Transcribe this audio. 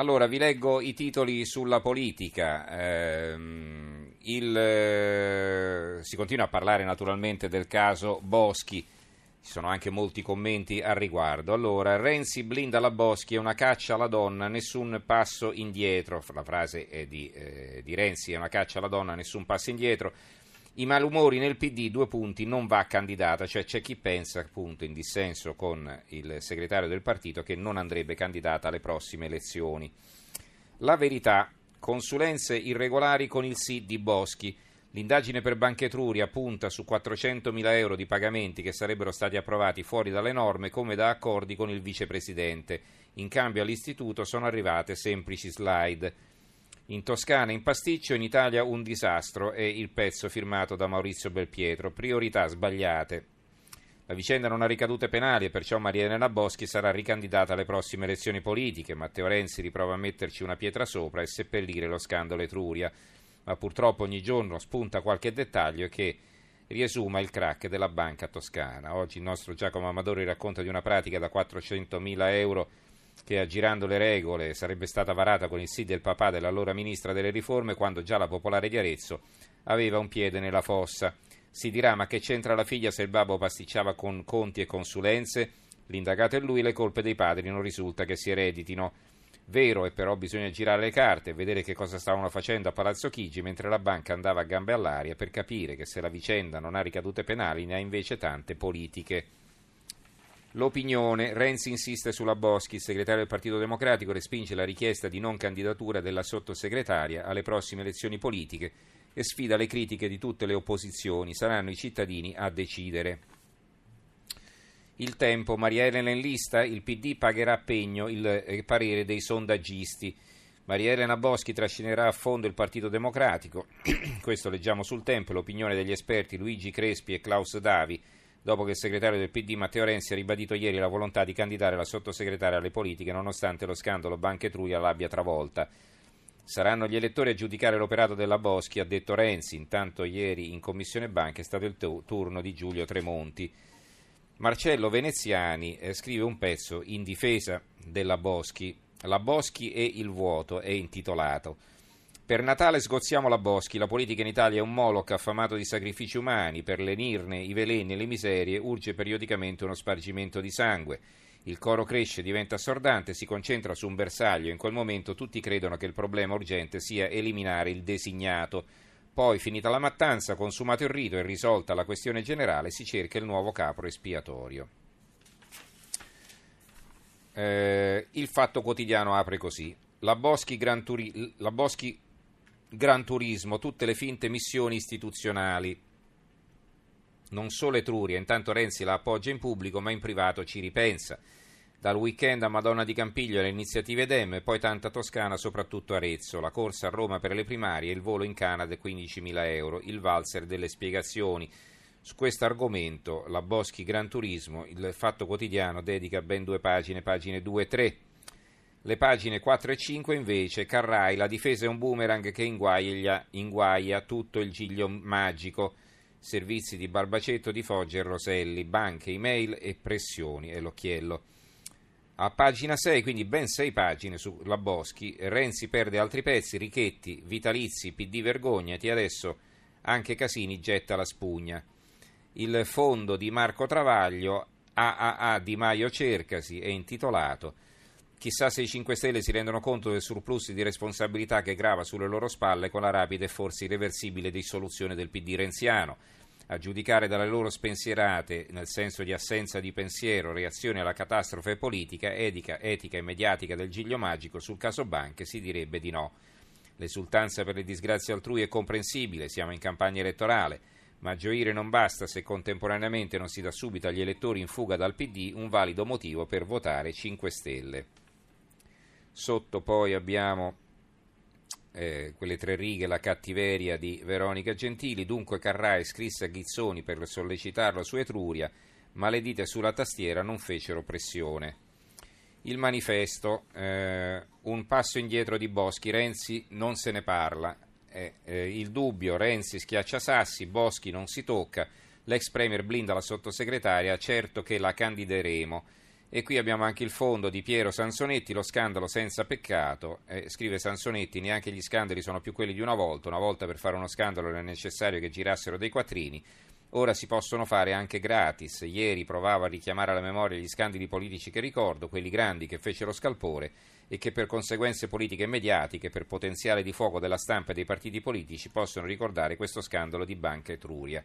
Allora, vi leggo i titoli sulla politica. Ehm, il, eh, si continua a parlare naturalmente del caso Boschi. Ci sono anche molti commenti al riguardo. Allora, Renzi blinda la Boschi, è una caccia alla donna, nessun passo indietro. La frase è di, eh, di Renzi, è una caccia alla donna, nessun passo indietro. I malumori nel PD, due punti, non va candidata, cioè c'è chi pensa, appunto, in dissenso con il segretario del partito, che non andrebbe candidata alle prossime elezioni. La verità, consulenze irregolari con il sì di Boschi. L'indagine per Banca Etruria punta su 400.000 euro di pagamenti che sarebbero stati approvati fuori dalle norme come da accordi con il vicepresidente. In cambio all'istituto sono arrivate semplici slide. In Toscana in pasticcio, in Italia un disastro è il pezzo firmato da Maurizio Belpietro. Priorità sbagliate. La vicenda non ha ricadute penali e perciò Maria Elena Boschi sarà ricandidata alle prossime elezioni politiche. Matteo Renzi riprova a metterci una pietra sopra e seppellire lo scandalo Etruria ma purtroppo ogni giorno spunta qualche dettaglio che riesuma il crack della banca toscana. Oggi il nostro Giacomo Amadori racconta di una pratica da 400.000 euro che aggirando le regole sarebbe stata varata con il sì del papà dell'allora ministra delle riforme quando già la popolare di Arezzo aveva un piede nella fossa. Si dirà ma che c'entra la figlia se il babbo pasticciava con conti e consulenze? L'indagato è lui, le colpe dei padri non risulta che si ereditino. Vero è però bisogna girare le carte e vedere che cosa stavano facendo a Palazzo Chigi mentre la banca andava a gambe all'aria per capire che se la vicenda non ha ricadute penali ne ha invece tante politiche. L'opinione, Renzi insiste sulla Boschi, il segretario del Partito Democratico respinge la richiesta di non candidatura della sottosegretaria alle prossime elezioni politiche e sfida le critiche di tutte le opposizioni, saranno i cittadini a decidere. Il tempo, Maria Elena in lista, il PD pagherà pegno il eh, parere dei sondaggisti. Maria Elena Boschi trascinerà a fondo il Partito Democratico. Questo leggiamo sul tempo, l'opinione degli esperti Luigi Crespi e Klaus Davi, dopo che il segretario del PD Matteo Renzi ha ribadito ieri la volontà di candidare la sottosegretaria alle politiche nonostante lo scandalo Banca Etruria l'abbia travolta. Saranno gli elettori a giudicare l'operato della Boschi, ha detto Renzi. Intanto ieri in Commissione Banca è stato il turno di Giulio Tremonti. Marcello Veneziani eh, scrive un pezzo in difesa della Boschi. La Boschi e il vuoto è intitolato. Per Natale sgozziamo la Boschi, la politica in Italia è un moloch affamato di sacrifici umani, per lenirne i veleni e le miserie urge periodicamente uno spargimento di sangue. Il coro cresce, diventa assordante, si concentra su un bersaglio, in quel momento tutti credono che il problema urgente sia eliminare il designato poi, finita la mattanza, consumato il rito e risolta la questione generale, si cerca il nuovo capro espiatorio. Eh, il fatto quotidiano apre così. La Boschi, Gran Turi- la Boschi Gran Turismo, tutte le finte missioni istituzionali. Non solo Etruria, intanto Renzi la appoggia in pubblico, ma in privato ci ripensa. Dal weekend a Madonna di Campiglio le iniziative DEM e poi tanta Toscana, soprattutto Arezzo. La corsa a Roma per le primarie, il volo in Canada 15.000 euro, il valzer delle spiegazioni. Su questo argomento la Boschi Gran Turismo, il Fatto Quotidiano dedica ben due pagine, pagine 2 e 3. Le pagine 4 e 5 invece, Carrai, la difesa è un boomerang che inguaia, inguaia tutto il giglio magico. Servizi di Barbacetto, di Foggia e Roselli, banche, email e pressioni, e l'occhiello. A pagina 6, quindi ben 6 pagine sulla Boschi, Renzi perde altri pezzi, Richetti, Vitalizi, PD vergognati, adesso anche Casini getta la spugna. Il fondo di Marco Travaglio, AAA Di Maio Cercasi, è intitolato Chissà se i 5 Stelle si rendono conto del surplus di responsabilità che grava sulle loro spalle con la rapida e forse irreversibile dissoluzione del PD renziano a giudicare dalle loro spensierate, nel senso di assenza di pensiero, reazione alla catastrofe politica, etica, etica e mediatica del giglio magico sul caso banche, si direbbe di no. L'esultanza per le disgrazie altrui è comprensibile, siamo in campagna elettorale, ma gioire non basta se contemporaneamente non si dà subito agli elettori in fuga dal PD un valido motivo per votare 5 Stelle. Sotto poi abbiamo eh, quelle tre righe, la cattiveria di Veronica Gentili, dunque Carrai scrisse a Ghizzoni per sollecitarlo su Etruria, ma le dita sulla tastiera non fecero pressione. Il manifesto, eh, un passo indietro di Boschi, Renzi non se ne parla, eh, eh, il dubbio, Renzi schiaccia sassi, Boschi non si tocca, l'ex premier blinda la sottosegretaria, certo che la candideremo. E qui abbiamo anche il fondo di Piero Sansonetti, lo scandalo senza peccato. Eh, scrive Sansonetti, neanche gli scandali sono più quelli di una volta. Una volta per fare uno scandalo era necessario che girassero dei quattrini. Ora si possono fare anche gratis. Ieri provavo a richiamare alla memoria gli scandali politici che ricordo, quelli grandi che fecero scalpore e che per conseguenze politiche e mediatiche, per potenziale di fuoco della stampa e dei partiti politici, possono ricordare questo scandalo di Banca Etruria.